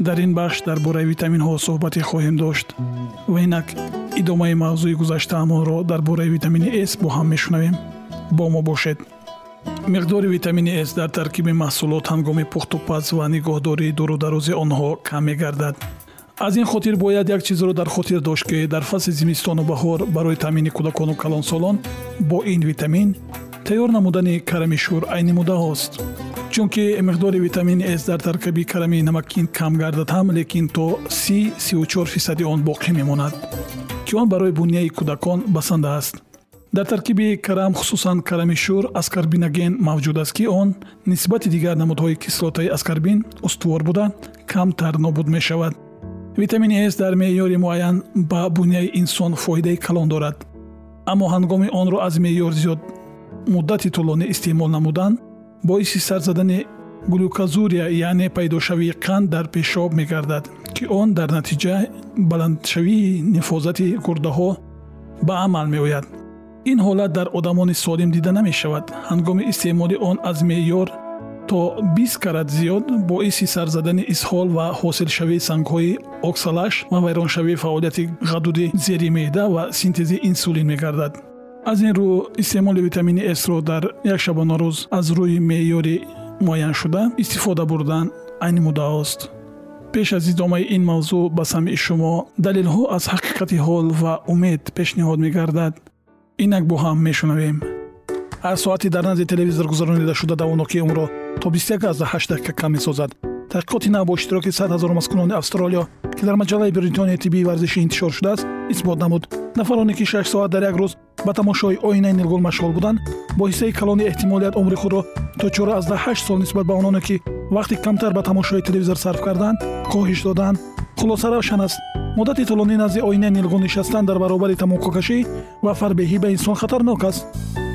дар ин бахш дар бораи витаминҳо суҳбате хоҳем дошт ва инак идомаи мавзӯи гузаштаамонро дар бораи витамини с бо ҳам мешунавем бо мо бошед миқдори витамини с дар таркиби маҳсулот ҳангоми пухтупаз ва нигоҳдории дурударози онҳо кам мегардад аз ин хотир бояд як чизро дар хотир дошт ки дар фасли зимистону баҳор барои таъмини кӯдакону калонсолон бо ин витамин тайёр намудани карамишӯр айни муддаҳост чунки миқдори витамини с дар таркиби карами намакин кам гардад ҳам лекин то 3-34 фисади он боқӣ мемонад ки он барои буняи кӯдакон басанда аст дар таркиби карам хусусан карами шӯр аскарбиноген мавҷуд аст ки он нисбати дигар намудҳои кислотаи аскарбин устувор буда камтар нобуд мешавад витамини с дар меъёри муайян ба буняи инсон фоидаи калон дорад аммо ҳангоми онро аз меъёр зиёд муддати тӯлонӣ истеъмол намуданд боиси сар задани глюказурия яъне пайдошавии қанд дар пешоб мегардад ки он дар натиҷа баландшавии нифозати гурдаҳо ба амал меояд ин ҳолат дар одамони солим дида намешавад ҳангоми истеъмоли он аз меъёр то бист карат зиёд боиси сар задани изҳол ва ҳосилшавии сангҳои оксалаш ва вайроншавии фаъолияти ғадуди зери меъда ва синтези инсулин мегардад аз ин рӯ истеъмоли витамини сро дар як шабона рӯз аз рӯи меъёри муайяншуда истифода бурдан айни муддаост пеш аз идомаи ин мавзӯъ ба самъи шумо далелҳо аз ҳақиқати ҳол ва умед пешниҳод мегардад инак бо ҳам мешунавем ҳар соати дар назди телевизор гузаронидашуда давоноки умро то 21 дақиқа кам месозад таҳқиқоти нав бо иштироки 100 ҳазор маскунони австралиё ки дар маҷаллаи бритонияи тиббии варзишӣ интишор шудааст исбот намуд нафароне ки шаш соат дар як рӯз ба тамошои оинаи нилгул машғул буданд бо ҳиссаи калони эҳтимолият умри худро то 48 сол нисбат ба ононе ки вақти камтар ба тамошои телевизор сарф карданд коҳиш доданд хулоса равшан аст муддати тӯлонӣ назди оинаи нилгул нишастан дар баробари тамококашӣ ва фарбеҳӣ ба инсон хатарнок аст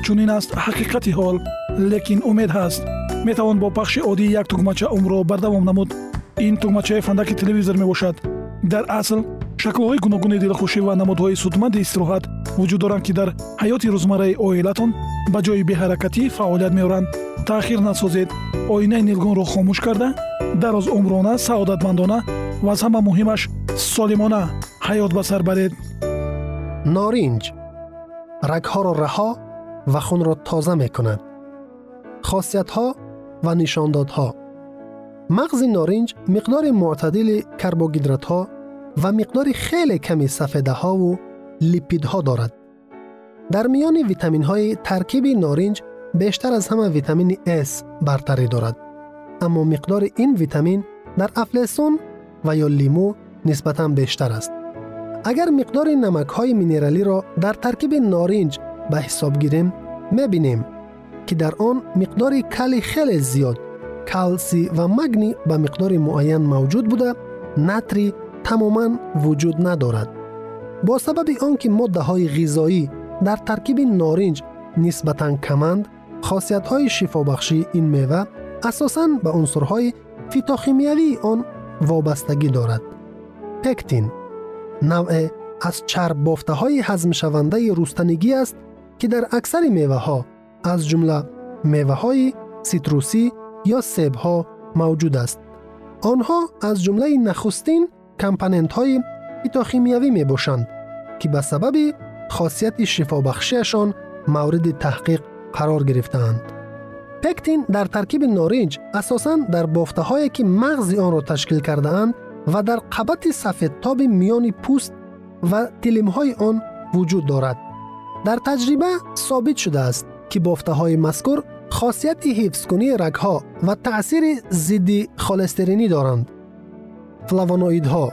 чунин аст ҳақиқати ҳол лекин умед ҳаст метавон бо пахши оддии як тугмача умрро бардавом намуд ин тугмачаи фандаки телевизор мебошад дар асл шаклҳои гуногуни дилхушӣ ва намудҳои судманди истироҳат вуҷуд доранд ки дар ҳаёти рӯзмарраи оилатон ба ҷои беҳаракатӣ фаъолият меоранд таъхир насозед оинаи нилгонро хомӯш карда дарозумрона саодатмандона ва аз ҳама муҳимаш солимона ҳаёт ба сар баред норинҷ рагҳоро раҳо ва хунро тоза мекунад хосиятҳо ва нишондодҳо мағзи норинҷ миқдори муътадили карбогидратҳо و مقدار خیلی کمی سفیده ها و لیپید ها دارد. در میان ویتامین های ترکیب نارنج بیشتر از همه ویتامین S برتری دارد. اما مقدار این ویتامین در افلسون و یا لیمو نسبتا بیشتر است. اگر مقدار نمک های مینرالی را در ترکیب نارنج به حساب گیریم میبینیم که در آن مقدار کلی خیلی زیاد کلسی و مگنی به مقدار معین موجود بوده نتری تماما وجود ندارد. با سبب آنکه ماده های غیزایی در ترکیب نارنج نسبتا کمند، خاصیت های شفابخشی این میوه اساسا به عنصرهای فیتوشیمیایی آن وابستگی دارد. پکتین نوع از چرب بافته های هضم شونده روستنگی است که در اکثر میوه ها از جمله میوه های سیتروسی یا سیب ها موجود است. آنها از جمله نخستین کمپننت های پیتاخیمیوی می باشند که به سبب خاصیت شفابخشیشان مورد تحقیق قرار گرفتند. پکتین در ترکیب نارنج اساساً در بافته که مغز آن را تشکیل کرده اند و در قبط تاب میان پوست و تلیم های آن وجود دارد. در تجربه ثابت شده است که بافته های مسکر خاصیت حفظ کنی و تأثیر زیدی خالسترینی دارند. فلاواناید ها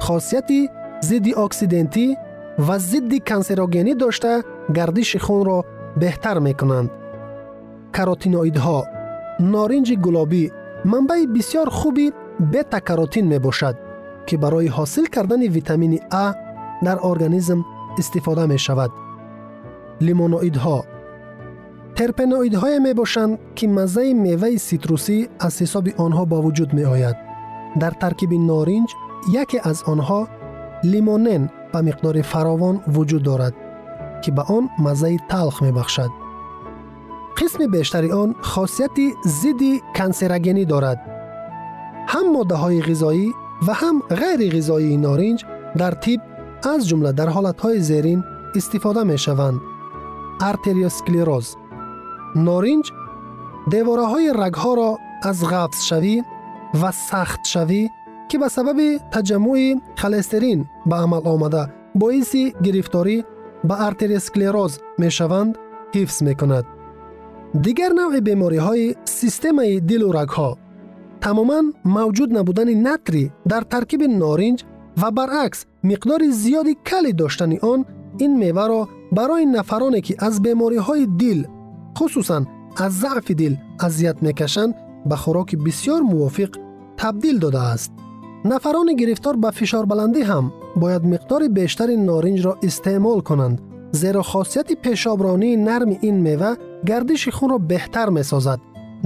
خاصیت زیدی اکسیدنتی و زیدی کنسیروگینی داشته گردیش خون را بهتر میکنند. کاروتینویدها ها نارنجی گلابی منبع بسیار خوبی بیتا کاروتین میباشد که برای حاصل کردن ویتامین A در آرگانیزم استفاده می شود. لیموناید ها ترپناید های می که مزه میوه سیتروسی از حساب آنها با وجود می آید. در ترکیب نارنج یکی از آنها لیمونن و مقدار فراوان وجود دارد که به آن مزه تلخ می بخشد. قسم بیشتری آن خاصیت زیدی کنسرگینی دارد. هم ماده های غذایی و هم غیر غذایی نارنج در تیب از جمله در حالت های زیرین استفاده می شوند. نارنج دیواره های رگ را از غفظ شوید و سخت شوی که به سبب تجمع خلیسترین به عمل آمده باعث گرفتاری به با ارتریسکلیروز می شوند حفظ می کند. دیگر نوع بیماری های سیستم دل و رگ ها تماما موجود نبودن نتری در ترکیب نارنج و برعکس مقدار زیادی کلی داشتن آن این میوه را برای نفرانی که از بیماری های دل خصوصا از ضعف دل اذیت میکشند به خوراک بسیار موافق تبدیل داده است. نفران گرفتار به فشار بلندی هم باید مقدار بیشتر نارنج را استعمال کنند زیرا خاصیت پیشابرانی نرم این میوه گردش خون را بهتر می سازد.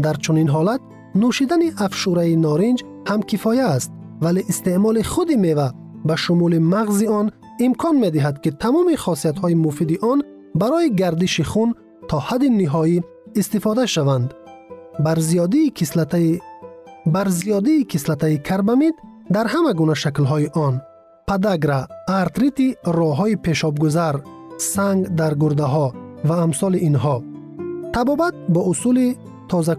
در چنین حالت نوشیدن افشوره نارنج هم کفایه است ولی استعمال خود میوه به شمول مغز آن امکان می دهد که تمام خاصیت های مفید آن برای گردش خون تا حد نهایی استفاده شوند. بر زیادی کسلت بر زیادی کربامید در همه گونه شکل های آن پدگره، آرتریتی راه های پیشاب سنگ در گرده ها و امثال اینها تبابت با اصول تازه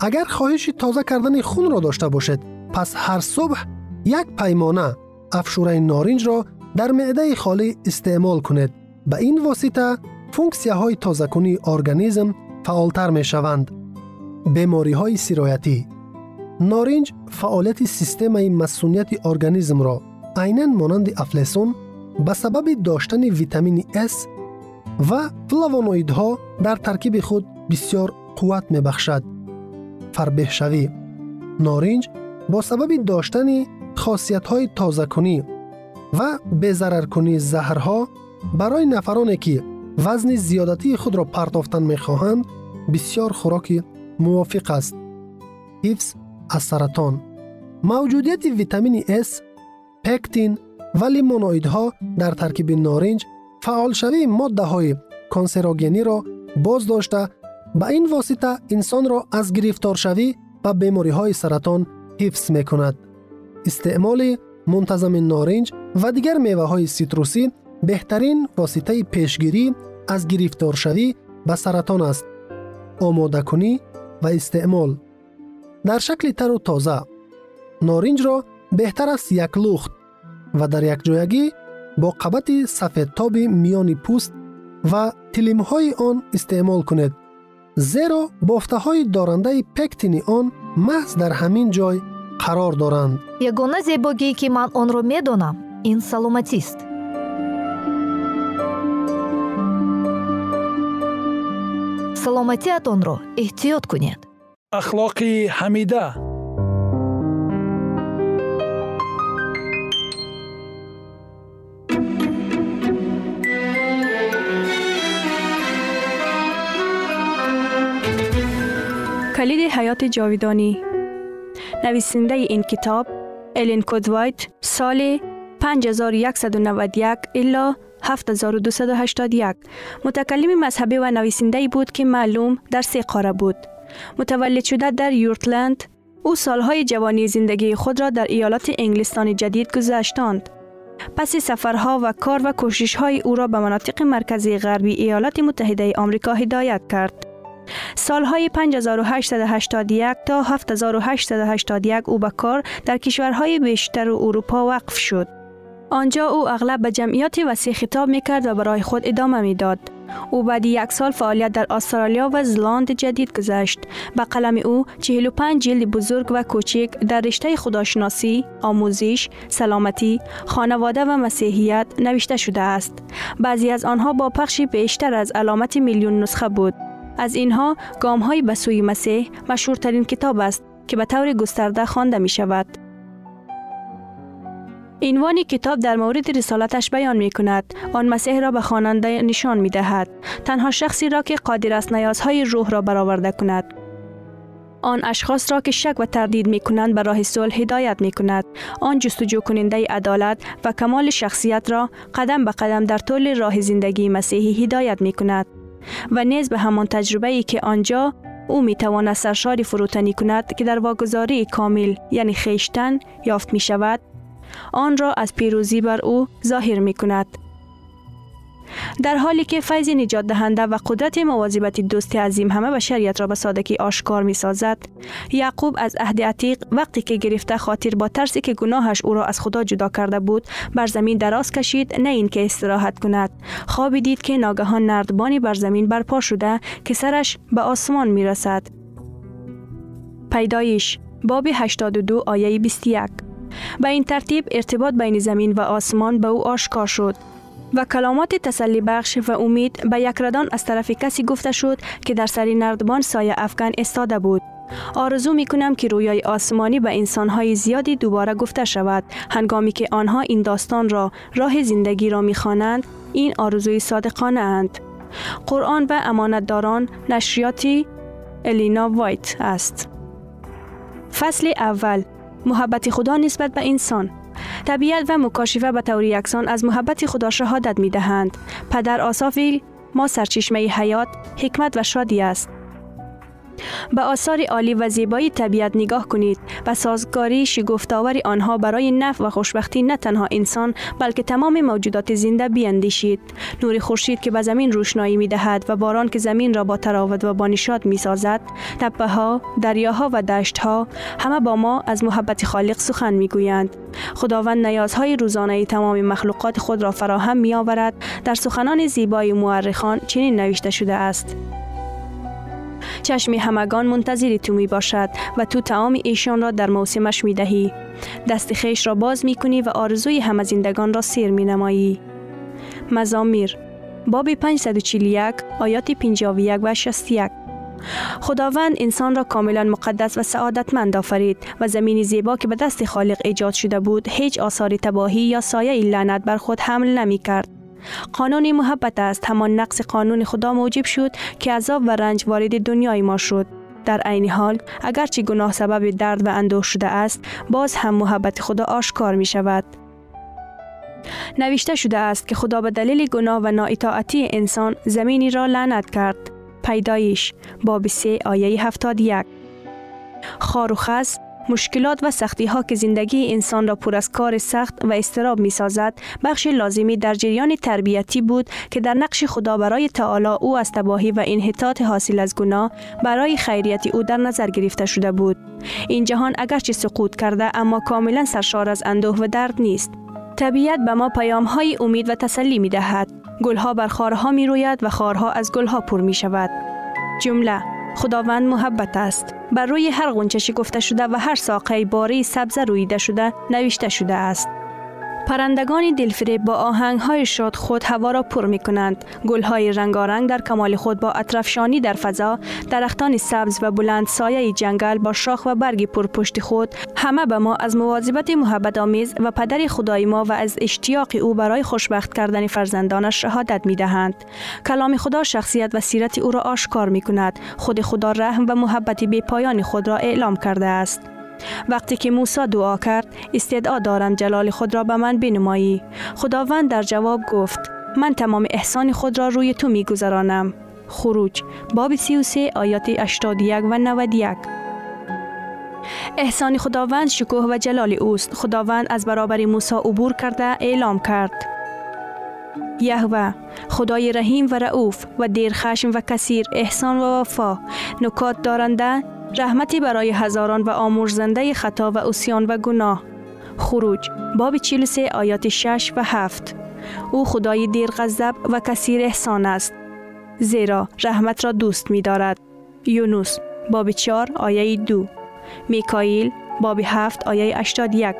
اگر خواهش تازه کردن خون را داشته باشد پس هر صبح یک پیمانه افشورای نارنج را در معده خالی استعمال کند به این واسطه فونکسیه های تازه کنی ارگانیسم فعالتر می شوند بیماری های سیرایتی نارنج فعالیت سیستم مسئولیت ارگانیسم را اینن مانند افلسون به سبب داشتن ویتامین اس و فلاوانوید ها در ترکیب خود بسیار قوت می بخشد. فربه شوی نارنج با سبب داشتن خاصیت های تازه کنی و بزرر کنی زهرها برای نفرانی که وزن زیادتی خود را پرتافتن می خواهند بسیار خوراکی موافق است. حفظ از سرطان موجودیت ویتامین S، پکتین و لیمونوید ها در ترکیب نارنج فعال شوی ماده های کانسراغینی را باز داشته به این واسطه انسان را از گریفتار شوی و بیماری های سرطان حفظ می کند. استعمال منتظم نارنج و دیگر میوه های سیتروسی بهترین واسطه پیشگیری از گریفتار شوی به سرطان است. آماده کنی و استعمال در شکل تر و تازه نارنج را بهتر است یک لخت و در یک جایگی با قبط سفید تاب میان پوست و تلیم های آن استعمال کند زیرا بافته های دارنده پکتین آن محض در همین جای قرار دارند یگانه زیباگی که من آن را میدانم این سلامتی است رو احتیاط کنید. اخلاقی حمیده کلید حیات جاویدانی نویسنده این کتاب الین کودوایت سال 5191 الا 7281 متکلم مذهبی و نویسنده بود که معلوم در سه قاره بود. متولد شده در یورتلند، او سالهای جوانی زندگی خود را در ایالات انگلستان جدید گذشتاند. پس سفرها و کار و های او را به مناطق مرکزی غربی ایالات متحده آمریکا هدایت کرد. سالهای 5881 تا 7881 او به کار در کشورهای بیشتر اروپا وقف شد. آنجا او اغلب به جمعیات وسیع خطاب می کرد و برای خود ادامه می داد. او بعد یک سال فعالیت در استرالیا و زلاند جدید گذشت. به قلم او 45 جلد بزرگ و کوچک در رشته خداشناسی، آموزش، سلامتی، خانواده و مسیحیت نوشته شده است. بعضی از آنها با پخشی بیشتر از علامت میلیون نسخه بود. از اینها گام های به سوی مسیح مشهورترین کتاب است که به طور گسترده خوانده می شود. عنوان کتاب در مورد رسالتش بیان می کند. آن مسیح را به خواننده نشان می دهد. تنها شخصی را که قادر است نیازهای روح را برآورده کند. آن اشخاص را که شک و تردید می کنند به راه صلح هدایت می کند. آن جستجو کننده عدالت و کمال شخصیت را قدم به قدم در طول راه زندگی مسیحی هدایت می کند. و نیز به همان تجربه ای که آنجا او می تواند سرشاری فروتنی کند که در واگذاری کامل یعنی خیشتن یافت می شود آن را از پیروزی بر او ظاهر می کند. در حالی که فیض نجات دهنده و قدرت مواظبت دوست عظیم همه بشریت را به سادگی آشکار می سازد یعقوب از عهد عتیق وقتی که گرفته خاطر با ترسی که گناهش او را از خدا جدا کرده بود بر زمین دراز کشید نه اینکه استراحت کند خوابی دید که ناگهان نردبانی بر زمین برپا شده که سرش به آسمان می رسد پیدایش باب 82 آیه 21 به این ترتیب ارتباط بین زمین و آسمان به او آشکار شد و کلامات تسلی بخش و امید به یک ردان از طرف کسی گفته شد که در سری نردبان سایه افغان استاده بود. آرزو می که رویای آسمانی به انسانهای زیادی دوباره گفته شود هنگامی که آنها این داستان را راه زندگی را می خوانند این آرزوی صادقانه اند. قرآن و امانتداران نشریاتی الینا وایت است. فصل اول محبت خدا نسبت به انسان طبیعت و مکاشفه به طور یکسان از محبت خدا شهادت می دهند. پدر آسافیل ما سرچشمه حیات، حکمت و شادی است. به آثار عالی و زیبایی طبیعت نگاه کنید و سازگاری شگفتآور آنها برای نفع و خوشبختی نه تنها انسان بلکه تمام موجودات زنده بیاندیشید نور خورشید که به زمین روشنایی می و باران که زمین را با تراوت و با می سازد تپه ها دریاها و دشت ها همه با ما از محبت خالق سخن می گویند خداوند نیازهای روزانه تمام مخلوقات خود را فراهم می در سخنان زیبای مورخان چنین نوشته شده است چشم همگان منتظر تو می باشد و تو تعام ایشان را در موسمش می دهی. دست خیش را باز می کنی و آرزوی زندگان را سیر می نمایی. مزامیر باب 541 آیات 51 و 61 خداوند انسان را کاملا مقدس و سعادتمند آفرید و زمین زیبا که به دست خالق ایجاد شده بود هیچ آثار تباهی یا سایه لعنت بر خود حمل نمی کرد. قانون محبت است همان نقص قانون خدا موجب شد که عذاب و رنج وارد دنیای ما شد در عین حال اگرچه گناه سبب درد و اندوه شده است باز هم محبت خدا آشکار می شود نوشته شده است که خدا به دلیل گناه و نااطاعتی انسان زمینی را لعنت کرد پیدایش باب 3 آیه 71 خار و مشکلات و سختی ها که زندگی انسان را پر از کار سخت و استراب می سازد بخش لازمی در جریان تربیتی بود که در نقش خدا برای تعالی او از تباهی و انحطاط حاصل از گناه برای خیریت او در نظر گرفته شده بود این جهان اگرچه سقوط کرده اما کاملا سرشار از اندوه و درد نیست طبیعت به ما پیام های امید و تسلی می دهد گلها بر خارها می روید و خارها از گلها پر می شود جمله خداوند محبت است بر روی هر غنچه گفته شده و هر ساقه باری سبز رویده شده نوشته شده است پرندگان دلفریب با آهنگ های شاد خود هوا را پر می کنند. گل های رنگارنگ در کمال خود با اطرفشانی در فضا، درختان سبز و بلند سایه جنگل با شاخ و برگ پرپشت خود همه به ما از مواظبت محبت آمیز و پدر خدای ما و از اشتیاق او برای خوشبخت کردن فرزندانش شهادت می دهند. کلام خدا شخصیت و سیرت او را آشکار می کند. خود خدا رحم و محبت بی پایان خود را اعلام کرده است. وقتی که موسی دعا کرد استدعا دارم جلال خود را به من بنمایی خداوند در جواب گفت من تمام احسان خود را روی تو میگذرانم خروج باب 33 آیات 81 و 91 احسان خداوند شکوه و جلال اوست خداوند از برابر موسی عبور کرده اعلام کرد یهوه خدای رحیم و رعوف و دیرخشم و کثیر احسان و وفا نکات دارنده رحمتی برای هزاران و آمرزنده خطا و اسیان و گناه خروج باب 43 آیات 6 و 7 او خدای دیر و کثیر احسان است زیرا رحمت را دوست می دارد یونس باب 4 آیه 2 میکائیل باب 7 آیه 81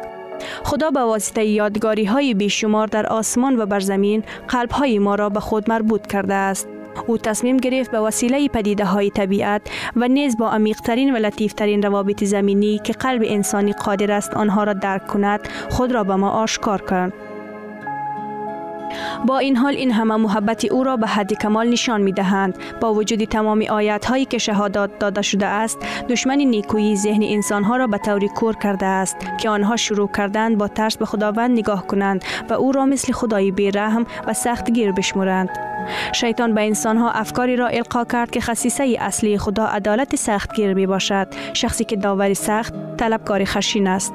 خدا به واسطه یادگاری های بیشمار در آسمان و بر زمین قلب های ما را به خود مربوط کرده است او تصمیم گرفت به وسیله پدیده های طبیعت و نیز با عمیقترین و لطیفترین روابط زمینی که قلب انسانی قادر است آنها را درک کند خود را به ما آشکار کرد. با این حال این همه محبت او را به حد کمال نشان می دهند. با وجود تمام آیت هایی که شهادات داده شده است، دشمن نیکویی ذهن انسان ها را به طور کور کرده است که آنها شروع کردند با ترس به خداوند نگاه کنند و او را مثل خدای بیرحم و سخت گیر بشمرند. شیطان به انسان ها افکاری را القا کرد که خصیصه اصلی خدا عدالت سختگیر می باشد. شخصی که داوری سخت طلبکار خشین است.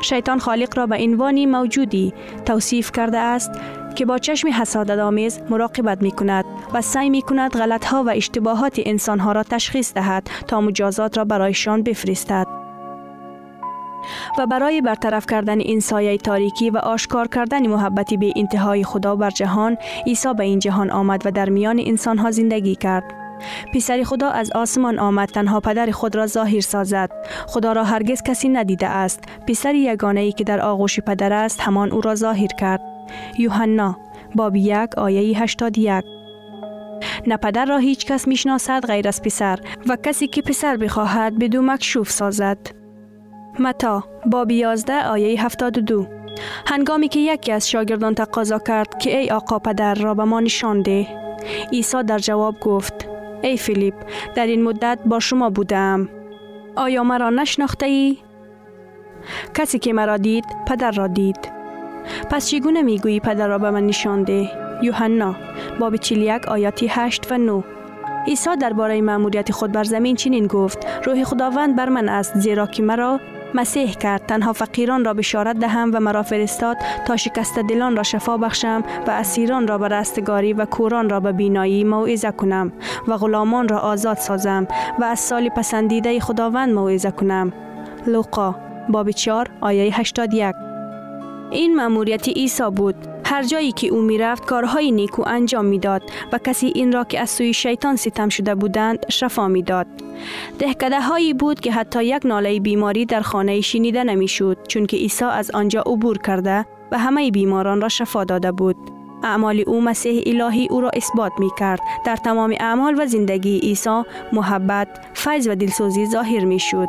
شیطان خالق را به عنوان موجودی توصیف کرده است که با چشم حسادت آمیز مراقبت می کند و سعی می کند غلط ها و اشتباهات انسان ها را تشخیص دهد تا مجازات را برایشان بفرستد. و برای برطرف کردن این سایه تاریکی و آشکار کردن محبتی به انتهای خدا بر جهان عیسی به این جهان آمد و در میان انسان ها زندگی کرد پسر خدا از آسمان آمد تنها پدر خود را ظاهر سازد خدا را هرگز کسی ندیده است پسر یگانه ای که در آغوش پدر است همان او را ظاهر کرد یوحنا باب یک آیه 81 نه پدر را هیچ کس میشناسد غیر از پسر و کسی که پسر بخواهد بدو مکشوف سازد متا باب 11 آیه 72 هنگامی که یکی از شاگردان تقاضا کرد که ای آقا پدر را به ما نشان ده عیسی در جواب گفت ای فیلیپ در این مدت با شما بودم آیا مرا نشناخته ای؟ کسی که مرا دید پدر را دید پس چگونه میگویی پدر را به من نشان ده یوحنا باب 41 آیاتی 8 و 9 عیسی درباره مأموریت خود بر زمین چنین گفت روح خداوند بر من است زیرا که مرا مسیح کرد تنها فقیران را بشارت دهم و مرا فرستاد تا شکست دلان را شفا بخشم و اسیران را به رستگاری و کوران را به بینایی موعظه کنم و غلامان را آزاد سازم و از سال پسندیده خداوند موعظه کنم لوقا باب 4 آیه 81 این مأموریت عیسی بود هر جایی که او می رفت کارهای نیکو انجام میداد و کسی این را که از سوی شیطان ستم شده بودند شفا میداد دهکده هایی بود که حتی یک ناله بیماری در خانه شنیده شد، چون که عیسی از آنجا عبور کرده و همه بیماران را شفا داده بود اعمال او مسیح الهی او را اثبات می کرد. در تمام اعمال و زندگی عیسی محبت، فیض و دلسوزی ظاهر می شود.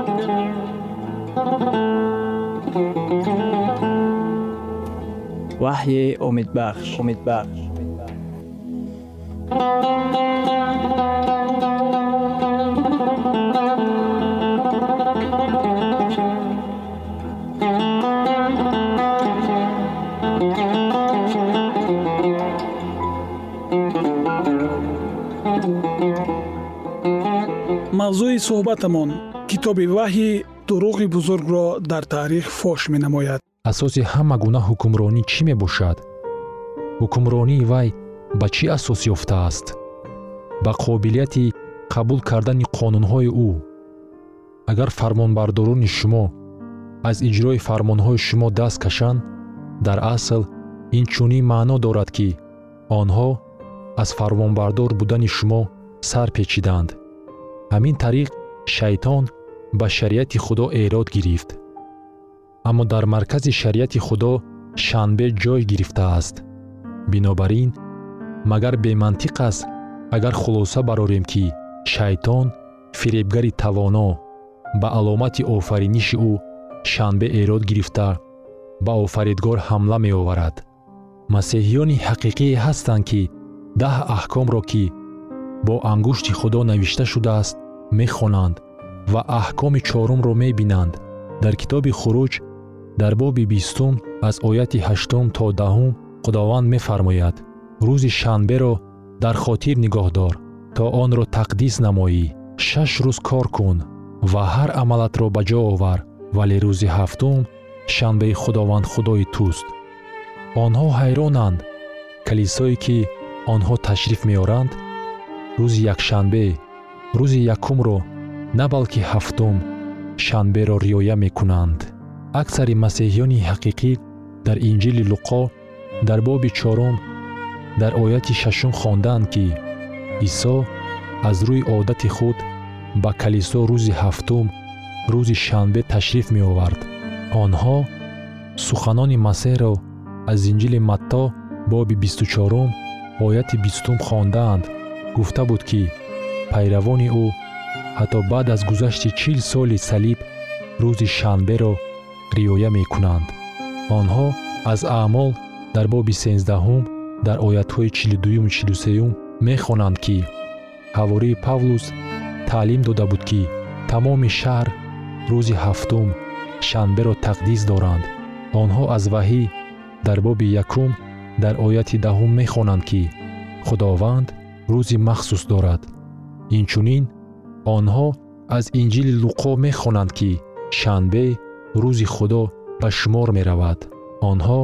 وحی امیدبخش امیدبخش мавзӯи суҳбатамон китоби ваҳйи дуруғи бузургро дар таърих фош менамояд асоси ҳама гуна ҳукмронӣ чӣ мебошад ҳукмронии вай ба чӣ асос ёфтааст ба қобилияти қабул кардани қонунҳои ӯ агар фармонбардорони шумо аз иҷрои фармонҳои шумо даст кашанд дар асл инчунин маъно дорад ки онҳо аз фармонбардор будани шумо сар печиданд ҳамин тариқ шайтон ба шариати худо эрод гирифт аммо дар маркази шариати худо шанбе ҷой гирифтааст бинобар ин магар бемантиқ аст агар хулоса барорем ки шайтон фиребгари тавоно ба аломати офариниши ӯ шанбе эрод гирифта ба офаридгор ҳамла меоварад масеҳиёни ҳақиқие ҳастанд ки даҳ аҳкомро ки бо ангушти худо навишта шудааст мехонанд ва аҳкоми чорумро мебинанд дар китоби хуруҷ дар боби бистум аз ояти ҳаштум то даҳум худованд мефармояд рӯзи шанберо дар хотир нигоҳ дор то онро тақдис намоӣ шаш рӯз кор кун ва ҳар амалатро ба ҷо овар вале рӯзи ҳафтум шанбеи худованд худои туст онҳо ҳайронанд калисое ки онҳо ташриф меоранд рӯзи якшанбе рӯзи якумро на балки ҳафтум шанберо риоя мекунанд аксари масеҳиёни ҳақиқӣ дар инҷили луқо дар боби чорум дар ояти шашум хондаанд ки исо аз рӯи одати худ ба калисо рӯзи ҳафтум рӯзи шанбе ташриф меовард онҳо суханони масеҳро аз инҷили матто боби бистучорум ояти бистум хондаанд гуфта буд ки пайравони ӯ ҳатто баъд аз гузашти чил соли салиб рӯзи шанберо риоя мекунанд онҳо аз аъмол дар боби сенздаҳум дар оятҳои чилдуюму чилусеюм мехонанд ки ҳавории павлус таълим дода буд ки тамоми шаҳр рӯзи ҳафтум шанберо тақдис доранд онҳо аз ваҳӣ дар боби якум дар ояти даҳум мехонанд ки худованд рӯзи махсус дорад инчунин онҳо аз инҷили луқо мехонанд ки шанбе рӯзи худо ба шумор меравад онҳо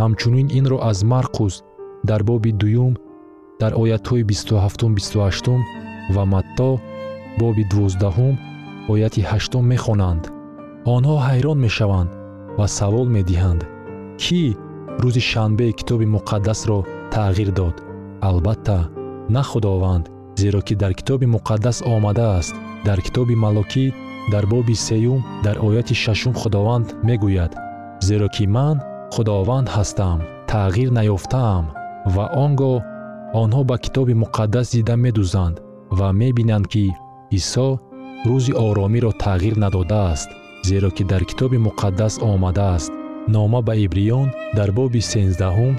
ҳамчунин инро аз марқус дар боби дуюм дар оятҳои бисту ҳафтум бисту ҳаштум ва матто боби дувоздаҳум ояти ҳаштум мехонанд онҳо ҳайрон мешаванд ва савол медиҳанд кӣ рӯзи шанбе китоби муқаддасро тағйир дод албатта на худованд зеро ки дар китоби муқаддас омадааст дар китоби малокӣ дар боби сеюм дар ояти шашум худованд мегӯяд зеро ки ман худованд ҳастам тағйир наёфтаам ва он гоҳ онҳо ба китоби муқаддас дида медӯзанд ва мебинанд ки исо рӯзи оромиро тағйир надодааст зеро ки дар китоби муқаддас омадааст нома ба ибриён дар боби сенздаҳум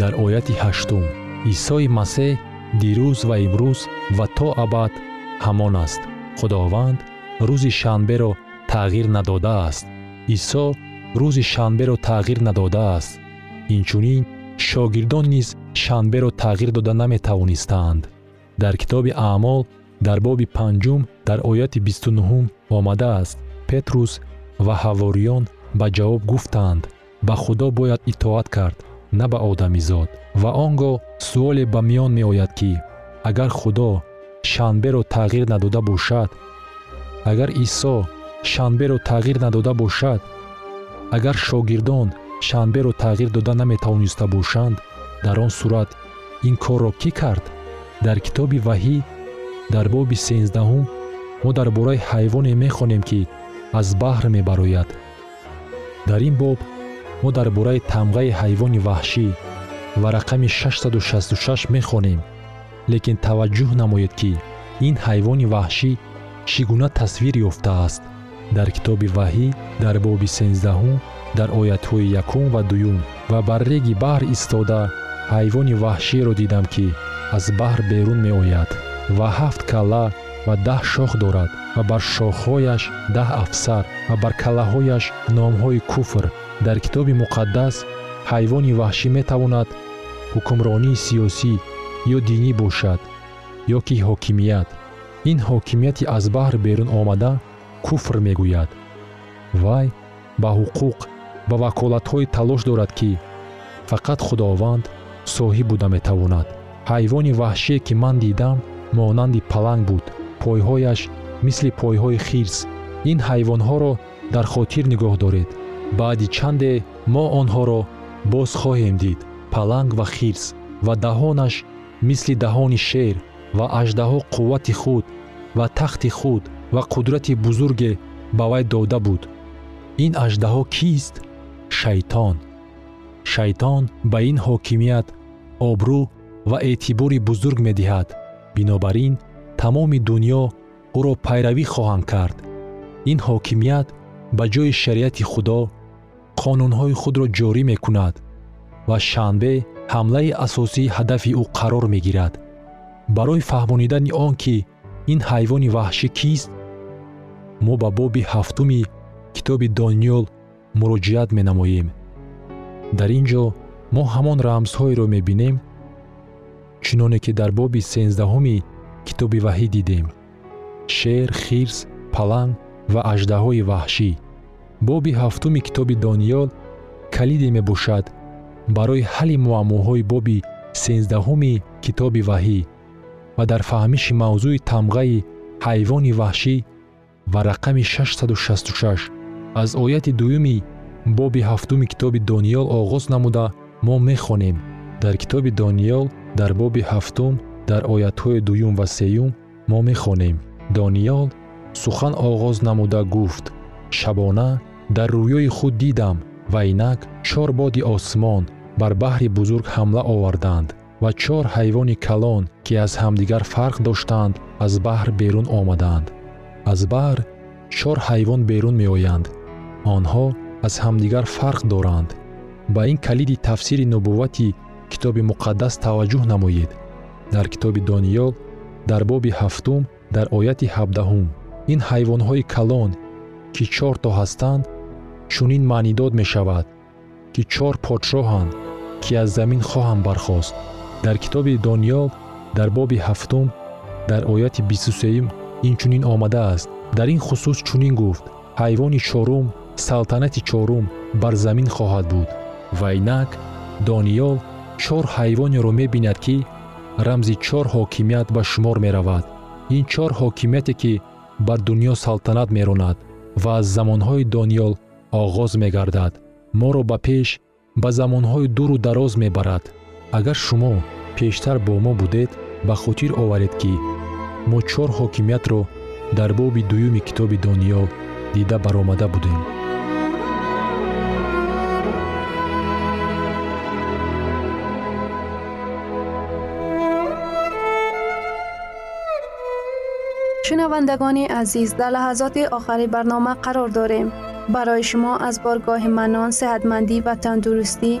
дар ояти ҳаштум исои масеҳ дирӯз ва имрӯз ва то абад ҳамон аст худованд рӯзи шанберо тағйир надодааст исо рӯзи шанберо тағйир надодааст инчунин шогирдон низ шанберо тағйир дода наметавонистаанд дар китоби аъмол дар боби панҷум дар ояти бисту нуҳум омадааст петрус ва ҳавориён ба ҷавоб гуфтанд ба худо бояд итоат кард на ба одамизод ва он гоҳ суоле ба миён меояд ки агар худо шанберо тағйир надода бошад агар исо шанберо тағйир надода бошад агар шогирдон шанберо тағйир дода наметавониста бошанд дар он сурат ин корро кӣ кард дар китоби ваҳӣ дар боби сенздаҳум мо дар бораи ҳайвоне мехонем ки аз баҳр мебарояд дар ин боб мо дар бораи тамғаи ҳайвони ваҳшӣ ва рақами 666 мехонем лекин таваҷҷӯҳ намоед ки ин ҳайвони ваҳшӣ чӣ гуна тасвир ёфтааст дар китоби ваҳӣ дар боби сенздаҳум дар оятҳои якум ва дуюм ва бар реги баҳр истода ҳайвони ваҳширо дидам ки аз баҳр берун меояд ва ҳафт калла ва даҳ шох дорад ва бар шохҳояш даҳ афсар ва бар каллаҳояш номҳои куфр дар китоби муқаддас ҳайвони ваҳшӣ метавонад ҳукмронии сиёсӣ ё динӣ бошад ё ки ҳокимият ин ҳокимияти аз баҳр берун омада куфр мегӯяд вай ба ҳуқуқ ба ваколатҳое талош дорад ки фақат худованд соҳиб буда метавонад ҳайвони ваҳшие ки ман дидам монанди паланг буд пойҳояш мисли пойҳои хирс ин ҳайвонҳоро дар хотир нигоҳ доред баъди чанде мо онҳоро боз хоҳем дид паланг ва хирс ва даҳонаш мисли даҳони шер ва аждаҳо қуввати худ ва тахти худ ва қудрати бузурге ба вай дода буд ин аждаҳо кист шайтон шайтон ба ин ҳокимият обрӯ ва эътибори бузург медиҳад бинобар ин тамоми дуньё ӯро пайравӣ хоҳанд кард ин ҳокимият ба ҷои шариати худо қонунҳои худро ҷорӣ мекунад ва шанбе ҳамлаи асосии ҳадафи ӯ қарор мегирад барои фаҳмонидани он ки ин ҳайвони ваҳшӣ кист мо ба боби ҳафтуми китоби дониёл муроҷиат менамоем дар ин ҷо мо ҳамон рамзҳоеро мебинем чуноне ки дар боби сенздаҳуми китоби ваҳӣ дидем шер хирс паланг ва аждаҳои ваҳшӣ боби ҳафтуми китоби дониёл калиде мебошад барои ҳалли муаммоҳои боби сенздаҳуми китоби ваҳӣ ва дар фаҳмиши мавзӯи тамғаи ҳайвони ваҳшӣ ва рақами 666 аз ояти дуюми боби ҳафтуми китоби дониёл оғоз намуда мо мехонем дар китоби дониёл дар боби ҳафтум дар оятҳои дуюм ва сеюм мо мехонем дониёл сухан оғоз намуда гуфт шабона дар рӯёи худ дидам ва инак чор боди осмон бар баҳри бузург ҳамла оварданд ва чор ҳайвони калон ки аз ҳамдигар фарқ доштанд аз баҳр берун омаданд аз баҳр чор ҳайвон берун меоянд онҳо аз ҳамдигар фарқ доранд ба ин калиди тафсири нубуввати китоби муқаддас таваҷҷӯҳ намоед дар китоби дониёл дар боби ҳафтум дар ояти ҳабдаҳум ин ҳайвонҳои калон ки чорто ҳастанд чунин маънидод мешавад ки чор подшоҳанд ки аз замин хоҳам бархост дар китоби дониёл дар боби ҳафтум дар ояти бистусеюм инчунин омадааст дар ин хусус чунин гуфт ҳайвони чорум салтанати чорум бар замин хоҳад буд ва инак дониёл чор ҳайвонеро мебинад ки рамзи чор ҳокимият ба шумор меравад ин чор ҳокимияте ки бар дуньё салтанат меронад ва аз замонҳои дониёл оғоз мегардад моро ба пеш ба замонҳои дуру дароз мебарад اگر شما پیشتر با ما بودید به خاطر آورید که ما چور رو در باب دویم کتاب دنیا دیده برآمده بودیم شنواندگانی عزیز در لحظات آخری برنامه قرار داریم برای شما از بارگاه منان، سهدمندی و تندرستی،